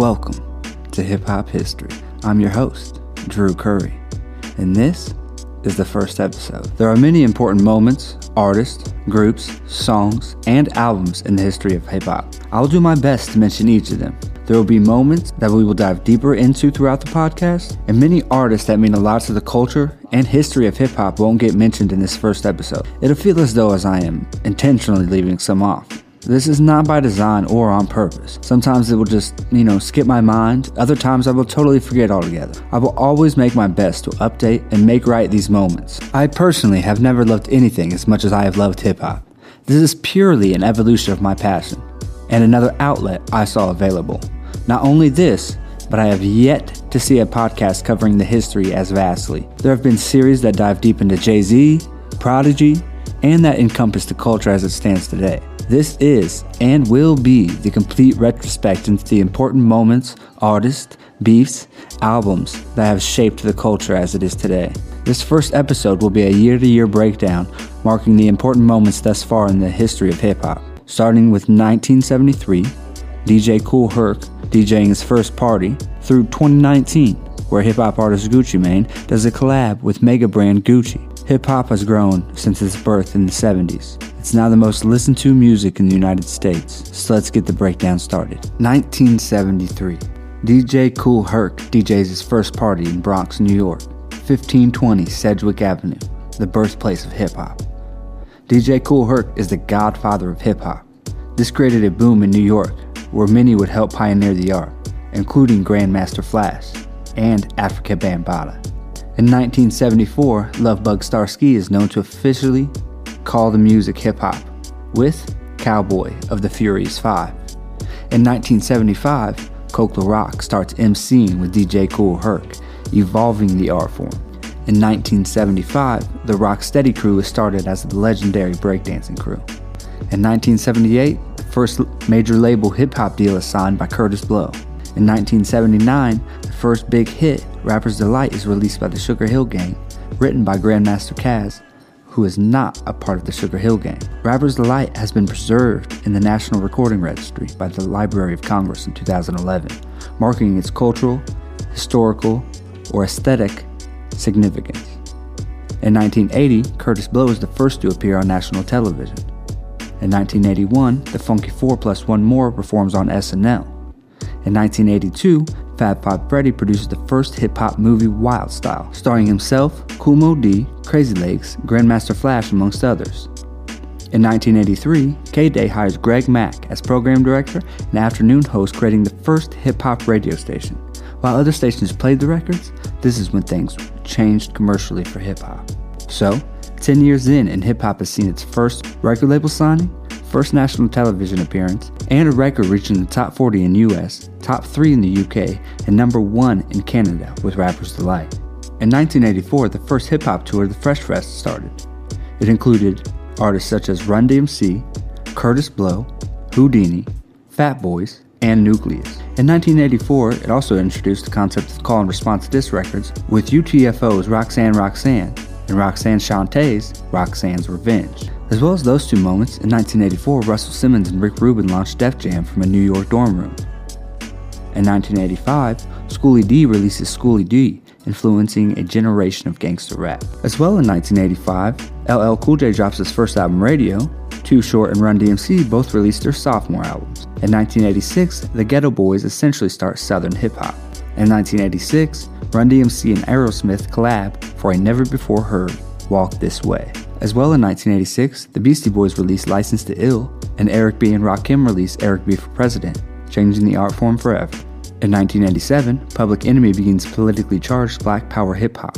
Welcome to Hip Hop History. I'm your host, Drew Curry, and this is the first episode. There are many important moments, artists, groups, songs, and albums in the history of hip hop. I'll do my best to mention each of them. There will be moments that we will dive deeper into throughout the podcast, and many artists that mean a lot to the culture and history of hip hop won't get mentioned in this first episode. It'll feel as though as I am intentionally leaving some off. This is not by design or on purpose. Sometimes it will just, you know, skip my mind. Other times I will totally forget altogether. I will always make my best to update and make right these moments. I personally have never loved anything as much as I have loved hip hop. This is purely an evolution of my passion and another outlet I saw available. Not only this, but I have yet to see a podcast covering the history as vastly. There have been series that dive deep into Jay Z, Prodigy, and that encompass the culture as it stands today. This is and will be the complete retrospect into the important moments, artists, beefs, albums that have shaped the culture as it is today. This first episode will be a year to year breakdown marking the important moments thus far in the history of hip hop. Starting with 1973, DJ Kool Herc DJing his first party, through 2019, where hip hop artist Gucci Mane does a collab with mega brand Gucci. Hip hop has grown since its birth in the 70s. It's now the most listened to music in the United States, so let's get the breakdown started. 1973. DJ Kool Herc DJs his first party in Bronx, New York, 1520 Sedgwick Avenue, the birthplace of hip hop. DJ Kool Herc is the godfather of hip hop. This created a boom in New York, where many would help pioneer the art, including Grandmaster Flash and Afrika Bambaataa. In 1974, Lovebug Starski is known to officially call the music hip hop with Cowboy of the Furious Five. In 1975, Coke Rock starts MCing with DJ Kool Herc, evolving the art form. In 1975, the Rocksteady crew was started as the legendary breakdancing crew. In 1978, the first major label hip hop deal is signed by Kurtis Blow. In 1979, the first big hit, Rapper's Delight, is released by the Sugar Hill Gang, written by Grandmaster Caz, who is not a part of the Sugar Hill Gang. Rapper's Delight has been preserved in the National Recording Registry by the Library of Congress in 2011, marking its cultural, historical, or aesthetic significance. In 1980, Kurtis Blow is the first to appear on national television. In 1981, the Funky 4 plus 1 More performs on SNL. In 1982, Fab Five Freddy produces the first hip hop movie Wild Style, starring himself, Moe Dee, Crazy Legs, Grandmaster Flash, amongst others. In 1983, K Day hires Greg Mack as program director and afternoon host, creating the first hip hop radio station. While other stations played the records, this is when things changed commercially for hip hop. So, 10 years in, and hip hop has seen its first record label signing, first national television appearance, and a record reaching the top 40 in US, top 3 in the UK, and number 1 in Canada with Rapper's Delight. In 1984, the first hip hop tour, the Fresh Fest, started. It included artists such as Run DMC, Kurtis Blow, Whodini, Fat Boys, and Newcleus. In 1984, it also introduced the concept of call and response diss records with UTFO's Roxanne Roxanne and Roxanne Shanté's Roxanne's Revenge. As well as those two moments, in 1984, Russell Simmons and Rick Rubin launched Def Jam from a New York dorm room. In 1985, Schoolly D releases Schoolly D, influencing a generation of gangster rap. As well in 1985, LL Cool J drops his first album Radio, Too Short and Run DMC both released their sophomore albums. In 1986, the Geto Boys essentially start Southern hip hop. In 1986, Run DMC and Aerosmith collab for a never before heard Walk This Way. As well in 1986, the Beastie Boys released License to Ill, and Eric B. and Rakim released Eric B. for President, changing the art form forever. In 1987, Public Enemy begins politically charged black power hip hop.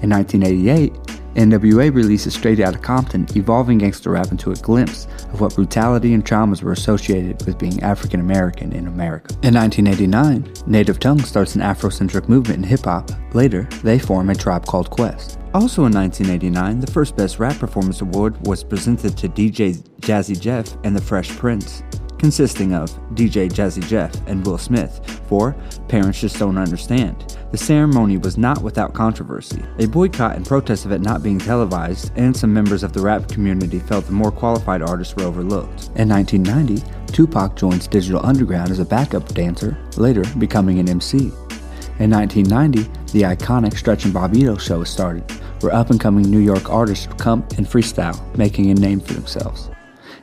In 1988, NWA releases Straight Outta Compton, evolving gangster rap into a glimpse of what brutality and traumas were associated with being African American in America. In 1989, Native Tongue starts an Afrocentric movement in hip hop. Later, they form a tribe called Quest. Also in 1989, the first Best Rap Performance Award was presented to DJ Jazzy Jeff and the Fresh Prince consisting of DJ Jazzy Jeff and Will Smith for Parents Just Don't Understand. The ceremony was not without controversy. A boycott and protest of it not being televised, and some members of the rap community felt the more qualified artists were overlooked. In 1990, Tupac joins Digital Underground as a backup dancer, later becoming an MC. In 1990, the iconic Stretch and Bobbito show was started, where up and coming New York artists would come and freestyle, making a name for themselves.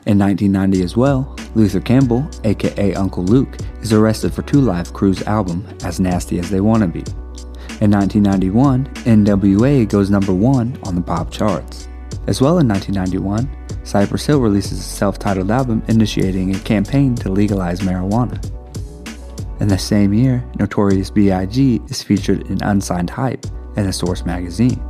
In 1990 as well, Luther Campbell, aka Uncle Luke, is arrested for Two Live Crew's album, As Nasty as They Wanna Be. In 1991, NWA goes number one on the pop charts. As well in 1991, Cypress Hill releases a self titled album initiating a campaign to legalize marijuana. In the same year, Notorious B.I.G. is featured in Unsigned Hype and the Source magazine.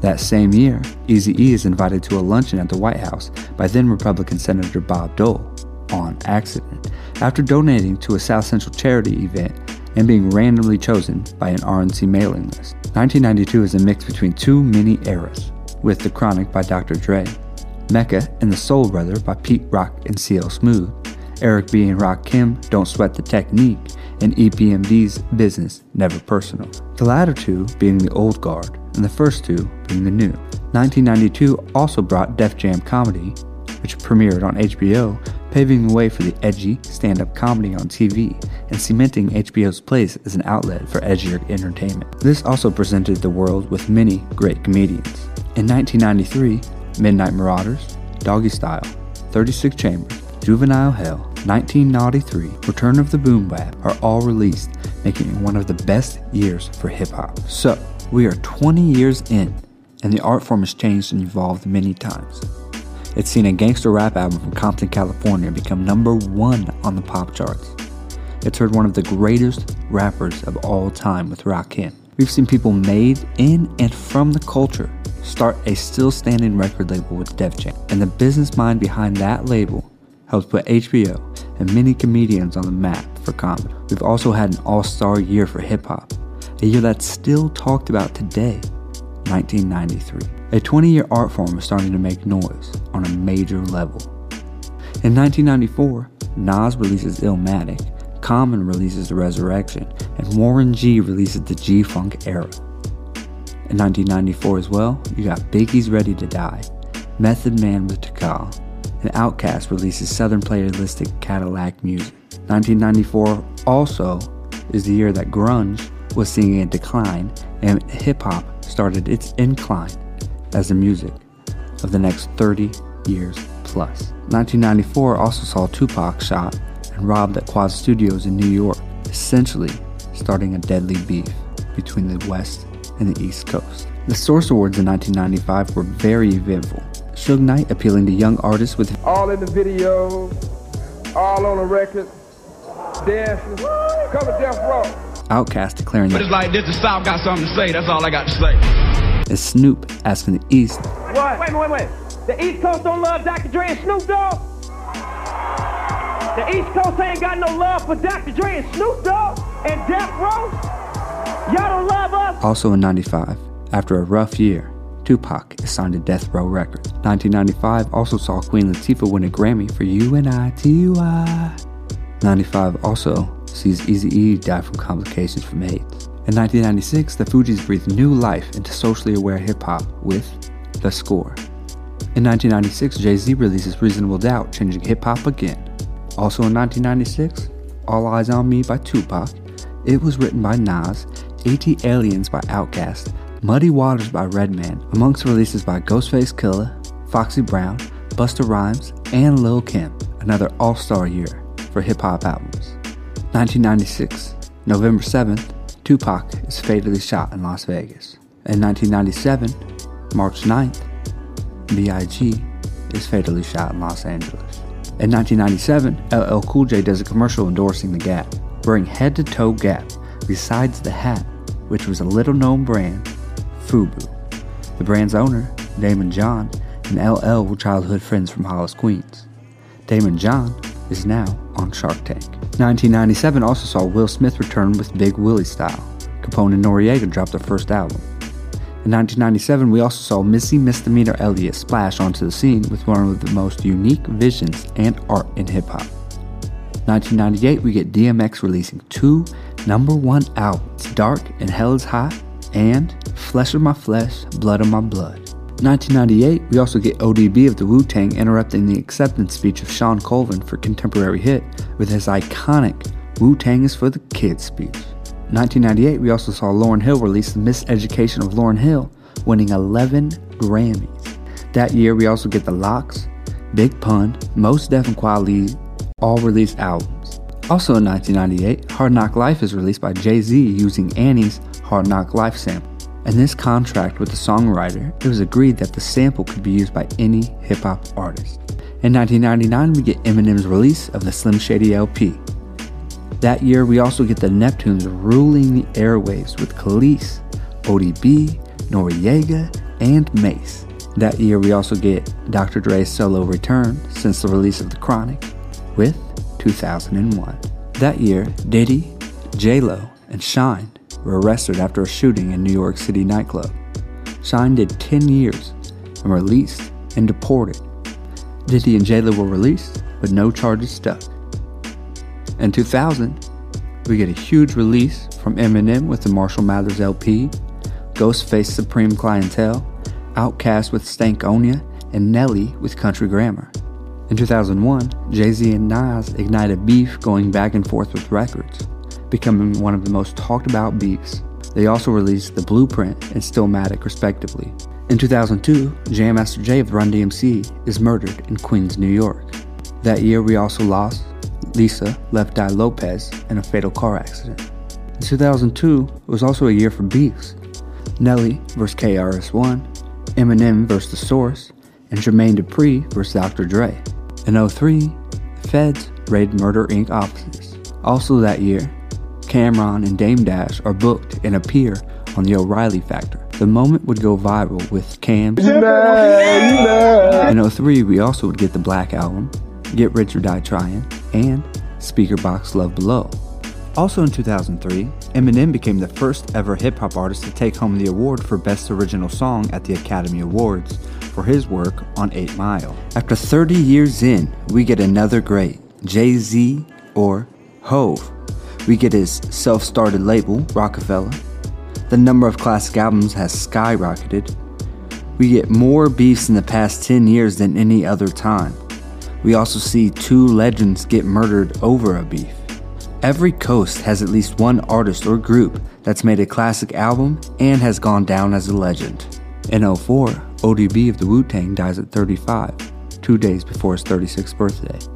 That same year, Eazy-E is invited to a luncheon at the White House by then Republican Senator Bob Dole on accident after donating to a South Central charity event and being randomly chosen by an RNC mailing list. 1992 is a mix between two mini eras, with The Chronic by Dr. Dre, Mecca and the Soul Brother by Pete Rock and CL Smooth, Eric B. and Rakim, Don't Sweat the Technique, and EPMD's Business, Never Personal. The latter two being the old guard, and the first two being the new. 1992 also brought Def Jam Comedy, which premiered on HBO, paving the way for the edgy stand up comedy on TV and cementing HBO's place as an outlet for edgier entertainment. This also presented the world with many great comedians. In 1993, Midnight Marauders, Doggy Style, 36 Chambers, Juvenile Hell, 1993, Return of the Boom Bap are all released, making it one of the best years for hip hop. So, we are 20 years in, and the art form has changed and evolved many times. It's seen a gangster rap album from Compton, California become number one on the pop charts. It's heard one of the greatest rappers of all time with Rakim. We've seen people made in and from the culture start a still standing record label with Def Jam, and the business mind behind that label helped put HBO and many comedians on the map for comedy. We've also had an all star year for hip hop, a year that's still talked about today, 1993. A 20 year art form is starting to make noise on a major level. In 1994, Nas releases Illmatic, Common releases The Resurrection, and Warren G releases the G Funk era. In 1994 as well, you got Biggie's Ready to Die, Method Man with Tical, and Outkast releases Southern Playalistic Cadillac Music. 1994 also is the year that grunge was seeing a decline and hip hop started its incline as the music of the next 30 years plus. 1994 also saw Tupac shot and robbed at Quad Studios in New York, essentially starting a deadly beef between the West and the East Coast. The Source Awards in 1995 were very eventful. Suge Knight appealing to young artists with all in the video, all on the record, dancing, cover death row. Outkast declaring But that it's like this, the South got something to say. That's all I got to say. as Snoop asking the East What? Wait, wait, wait. The East Coast don't love Dr. Dre and Snoop Dogg? The East Coast ain't got no love for Dr. Dre and Snoop Dogg and Death Row? Y'all don't love us? Also in 95, after a rough year, Tupac is signed to Death Row Records. 1995 also saw Queen Latifah win a Grammy for U.N.I.T.Y. 95 also sees Eazy-E die from complications from AIDS. In 1996, the Fugees breathed new life into socially aware hip hop with The Score. In 1996, Jay Z releases Reasonable Doubt, changing hip hop again. Also in 1996, All Eyes on Me by Tupac. It was written by Nas, ATLiens by Outkast, Muddy Waters by Redman, amongst releases by Ghostface Killah, Foxy Brown, Busta Rhymes, and Lil Kim. Another all star year for hip hop albums. 1996, November 7th, Tupac is fatally shot in Las Vegas. In 1997, March 9th, B.I.G. is fatally shot in Los Angeles. In 1997, LL Cool J does a commercial endorsing the Gap, wearing head to toe Gap, besides the hat, which was a little known brand, Fubu. The brand's owner, Daymond John, and LL were childhood friends from Hollis, Queens. Daymond John is now on Shark Tank. 1997 also saw Will Smith return with Big Willie style. Capone and Noreaga dropped their first album. In 1997, we also saw Missy Misdemeanor Elliott splash onto the scene with one of the most unique visions and art in hip hop. 1998, we get DMX releasing two number one albums Dark and Hell is Hot and Flesh of My Flesh, Blood of My Blood. 1998, we also get ODB of the Wu Tang interrupting the acceptance speech of Shawn Colvin for Contemporary Hit with his iconic Wu Tang is for the Kids speech. 1998, we also saw Lauryn Hill release The Miseducation of Lauryn Hill, winning 11 Grammys. That year, we also get The LOX, Big Pun, Mos Def, and Kweli all released albums. Also in 1998, Hard Knock Life is released by Jay Z using Annie's Hard Knock Life sample. In this contract with the songwriter, it was agreed that the sample could be used by any hip hop artist. In 1999, we get Eminem's release of the Slim Shady LP. That year, we also get the Neptunes ruling the airwaves with Kelis, ODB, Noreaga, and Mase. That year, we also get Dr. Dre's solo return since the release of The Chronic with 2001. That year, Diddy, J-Lo, and Shyne were arrested after a shooting in New York City nightclub. Shyne did 10 years and released and deported. Diddy and J-Lo were released, but no charges stuck. In 2000, we get a huge release from Eminem with the Marshall Mathers LP, Ghostface Supreme Clientele, Outkast with Stankonia, and Nelly with Country Grammar. In 2001, Jay Z and Nas ignited beef going back and forth with records, becoming one of the most talked about beats. They also released The Blueprint and Stillmatic, respectively. In 2002, Jam Master Jay of Run DMC is murdered in Queens, New York. That year, we also lost Lisa Left Eye Lopez in a fatal car accident. In 2002 was also a year for beefs. Nelly vs. KRS-One, Eminem vs. The Source, and Jermaine Dupri vs. Dr. Dre. In 03, the Feds raid Murder Inc. offices. Also that year, Cam'ron and Dame Dash are booked and appear on the O'Reilly Factor. The moment would go viral with Cam. In 03, we also would get the Black Album, Get Rich or Die Trying, and Speakerboxxx Love Below. Also in 2003, Eminem became the first ever hip hop artist to take home the award for Best Original Song at the Academy Awards for his work on 8 Mile. After 30 years in, we get another great Jay Z or Hov. We get his self started label, Roc-A-Fella. The number of classic albums has skyrocketed. We get more beefs in the past 10 years than any other time. We also see two legends get murdered over a beef. Every coast has at least one artist or group that's made a classic album and has gone down as a legend. In 04, ODB of the Wu Tang dies at 35, two days before his 36th birthday.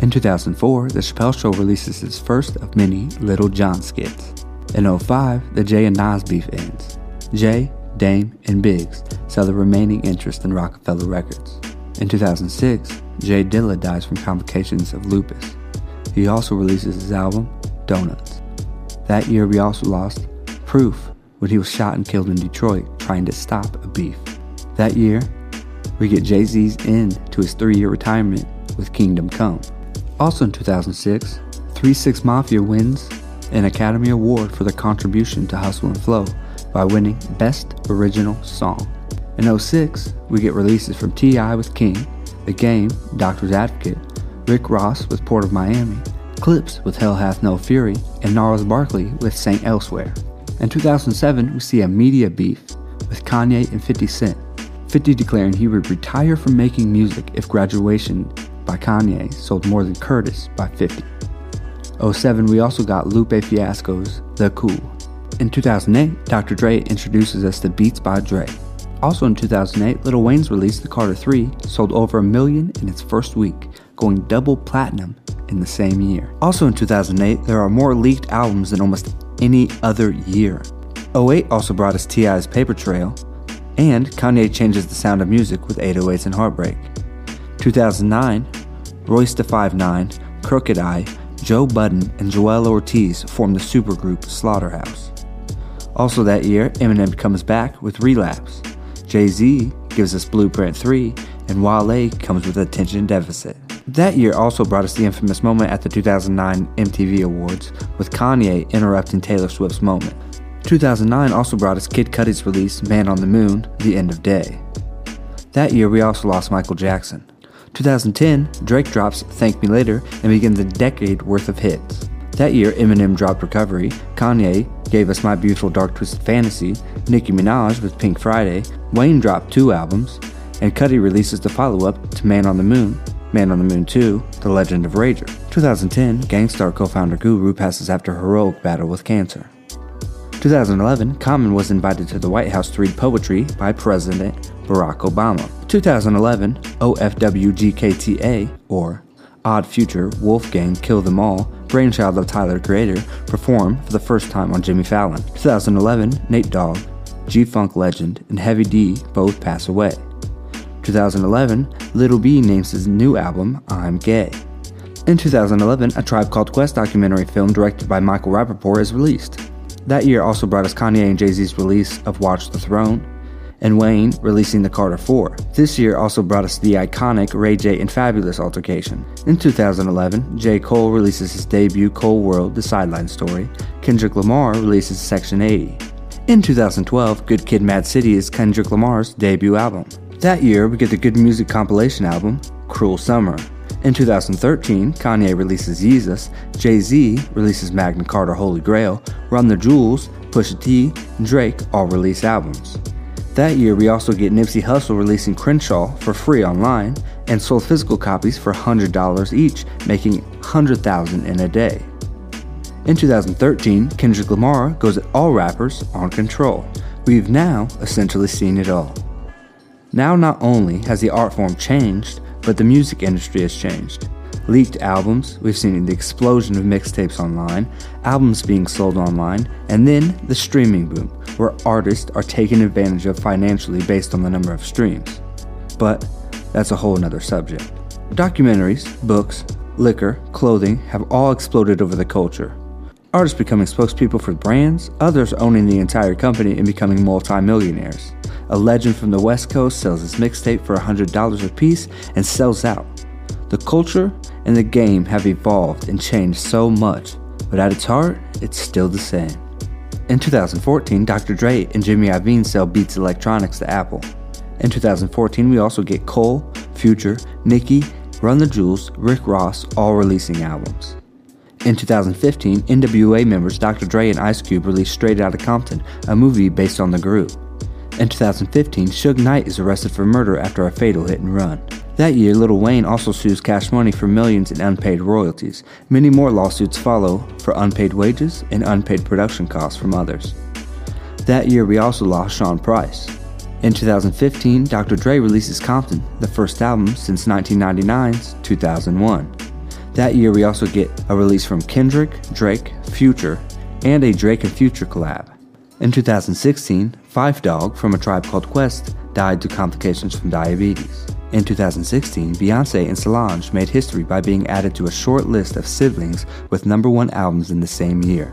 In 2004, The Chappelle Show releases its first of many Little John skits. In 05, the Jay and Nas beef ends. Jay, Dame, and Biggs sell the remaining interest in Roc-A-Fella Records. In 2006, J Dilla dies from complications of lupus. He also releases his album, Donuts. That year, we also lost Proof when he was shot and killed in Detroit trying to stop a beef. That year, we get Jay Z's end to his three year retirement with Kingdom Come. Also in 2006, 3 6 Mafia wins an Academy Award for their contribution to Hustle and Flow by winning Best Original Song. In 06, we get releases from T.I. with King, The Game, Doctor's Advocate, Rick Ross with Port of Miami, Clipse with Hell Hath No Fury, and Gnarls Barkley with Saint Elsewhere. In 2007, we see a media beef with Kanye and 50 Cent. 50 declaring he would retire from making music if graduation by Kanye sold more than Curtis by 50. 07, we also got Lupe Fiasco's The Cool. In 2008, Dr. Dre introduces us to Beats by Dre. Also in 2008, Lil Wayne's release, The Carter 3, sold over a million in its first week, going double platinum in the same year. Also in 2008, there are more leaked albums than almost any other year. 08 also brought us T.I.'s Paper Trail, and Kanye changes the sound of music with 808s and Heartbreak. 2009, Royce da 5'9, Crooked I, Joe Budden, and Joell Ortiz form the supergroup Slaughterhouse. Also that year, Eminem comes back with Relapse. Jay Z gives us Blueprint 3, and Wale comes with Attention Deficit. That year also brought us the infamous moment at the 2009 MTV Awards, with Kanye interrupting Taylor Swift's moment. 2009 also brought us Kid Cudi's release, Man on the Moon, The End of Day. That year we also lost Michael Jackson. 2010, Drake drops Thank Me Later and begins a decade worth of hits. That year, Eminem dropped Recovery, Kanye gave us My Beautiful Dark Twisted Fantasy, Nicki Minaj with Pink Friday, Wayne dropped two albums, and Cudi releases the follow up to Man on the Moon, Man on the Moon 2, The Legend of Rager. 2010, Gang Starr co founder Guru passes after heroic battle with cancer. 2011, Common was invited to the White House to read poetry by President Barack Obama. 2011, OFWGKTA, or Odd Future, Wolfgang Kill Them All, brainchild of Tyler Creator, perform for the first time on Jimmy Fallon. 2011, Nate Dogg, G Funk legend, and Heavy D both pass away. 2011, Little B names his new album I'm Gay. In 2011, a Tribe Called Quest documentary film directed by Michael Rapaport is released. That year also brought us Kanye and Jay Z's release of Watch the Throne, and Wayne releasing the Carter 4. This year also brought us the iconic Ray J and Fabolous altercation. In 2011, J. Cole releases his debut Cole World, The Sideline Story. Kendrick Lamar releases Section 80. In 2012, Good Kid Mad City is Kendrick Lamar's debut album. That year, we get the Good Music compilation album, Cruel Summer. In 2013, Kanye releases Yeezus, Jay Z releases Magna Carta Holy Grail, Run the Jewels, Pusha T, and Drake all release albums. That year, we also get Nipsey Hussle releasing Crenshaw for free online and sold physical copies for $100 each, making 100,000 in a day. In 2013, Kendrick Lamar goes at all rappers on control. We've now essentially seen it all. Now, not only has the art form changed, but the music industry has changed. Leaked albums, we've seen the explosion of mixtapes online, albums being sold online, and then the streaming boom, where artists are taken advantage of financially based on the number of streams. But that's a whole nother subject. Documentaries, books, liquor, clothing have all exploded over the culture. Artists becoming spokespeople for brands, others owning the entire company and becoming multimillionaires. A legend from the West Coast sells his mixtape for $100 a piece and sells out. The culture and the game have evolved and changed so much, but at its heart, it's still the same. In 2014, Dr. Dre and Jimmy Iovine sell Beats Electronics to Apple. In 2014, we also get Cole, Future, Nicki, Run the Jewels, Rick Ross all releasing albums. In 2015, NWA members Dr. Dre and Ice Cube released Straight Outta Compton, a movie based on the group. In 2015, Suge Knight is arrested for murder after a fatal hit and run. That year, Little Wayne also sues Cash Money for millions in unpaid royalties. Many more lawsuits follow for unpaid wages and unpaid production costs from others. That year, we also lost Sean Price. In 2015, Dr. Dre releases Compton, the first album since 1999's 2001. That year, we also get a release from Kendrick, Drake, Future, and a Drake and Future collab. In 2016, Phife Dawg from a tribe called Quest died to complications from diabetes. In 2016, Beyonce and Solange made history by being added to a short list of siblings with number one albums in the same year.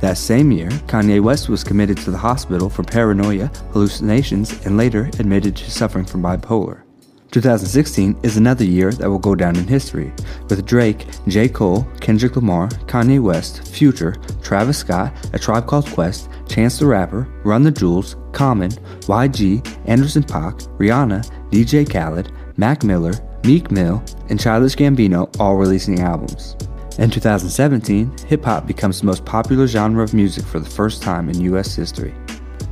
That same year, Kanye West was committed to the hospital for paranoia, hallucinations, and later admitted to suffering from bipolar. 2016 is another year that will go down in history, with Drake, J. Cole, Kendrick Lamar, Kanye West, Future, Travis Scott, A Tribe Called Quest, Chance the Rapper, Run the Jewels, Common, YG, Anderson .Paak, Rihanna, DJ Khaled, Mac Miller, Meek Mill, and Childish Gambino all releasing albums. In 2017, hip hop becomes the most popular genre of music for the first time in US history.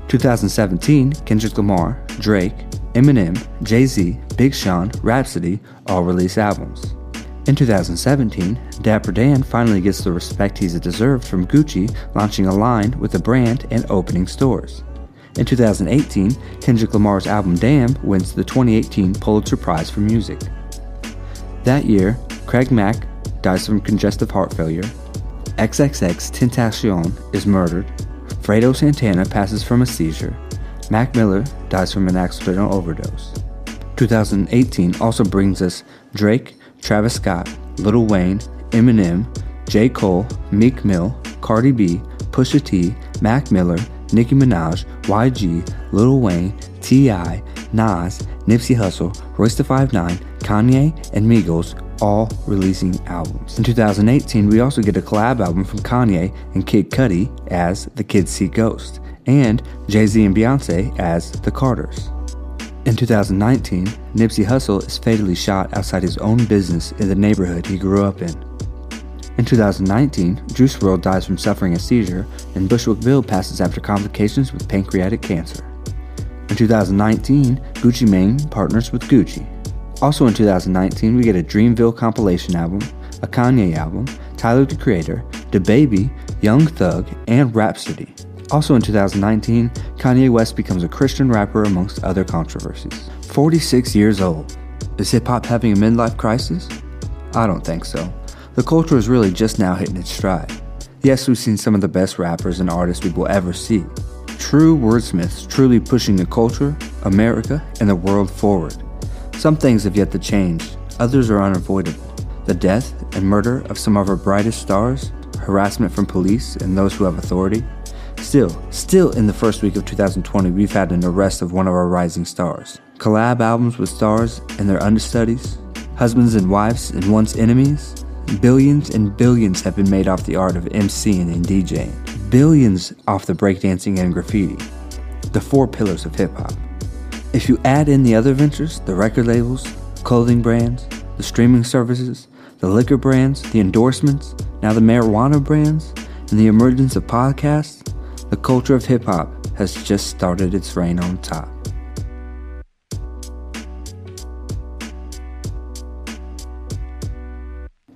2017, Kendrick Lamar, Drake, Eminem, Jay Z, Big Sean, Rapsody all release albums. In 2017, Dapper Dan finally gets the respect he's deserved from Gucci launching a line with the brand and opening stores. In 2018, Kendrick Lamar's album Damn wins the 2018 Pulitzer Prize for Music. That year, Craig Mack dies from congestive heart failure, XXX Tentacion is murdered, Fredo Santana passes from a seizure, Mac Miller dies from an accidental overdose. 2018 also brings us Drake, Travis Scott, Lil Wayne, Eminem, J. Cole, Meek Mill, Cardi B, Pusha T, Mac Miller, Nicki Minaj, YG, Lil Wayne, T.I., Nas, Nipsey Hussle, Royce da 5'9", Kanye, and Migos all releasing albums. In 2018, we also get a collab album from Kanye and Kid Cudi as The Kids See Ghost and Jay Z and Beyonce as the Carters. In 2019, Nipsey Hussle is fatally shot outside his own business in the neighborhood he grew up in. In 2019, Juice WRLD dies from suffering a seizure, and Bushwick Bill passes after complications with pancreatic cancer. In 2019, Gucci Mane partners with Gucci. Also in 2019, we get a Dreamville compilation album, a Kanye album, Tyler the Creator, DaBaby, Young Thug, and Rapsody. Also in 2019, Kanye West becomes a Christian rapper amongst other controversies. 46 years old. Is hip hop having a midlife crisis? I don't think so. The culture is really just now hitting its stride. Yes, we've seen some of the best rappers and artists we will ever see. True wordsmiths truly pushing the culture, America, and the world forward. Some things have yet to change, others are unavoidable. The death and murder of some of our brightest stars, harassment from police and those who have authority. Still, still in the first week of 2020, we've had an arrest of one of our rising stars. Collab albums with stars and their understudies, husbands and wives and once enemies, Billions and billions have been made off the art of MCing and DJing. Billions off the breakdancing and graffiti. The four pillars of hip hop. If you add in the other ventures, the record labels, clothing brands, the streaming services, the liquor brands, the endorsements, now the marijuana brands, and the emergence of podcasts, the culture of hip hop has just started its reign on top.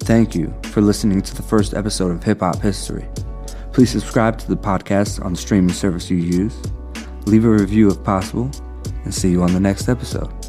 Thank you for listening to the first episode of Hip Hop History. Please subscribe to the podcast on the streaming service you use, leave a review if possible, and see you on the next episode.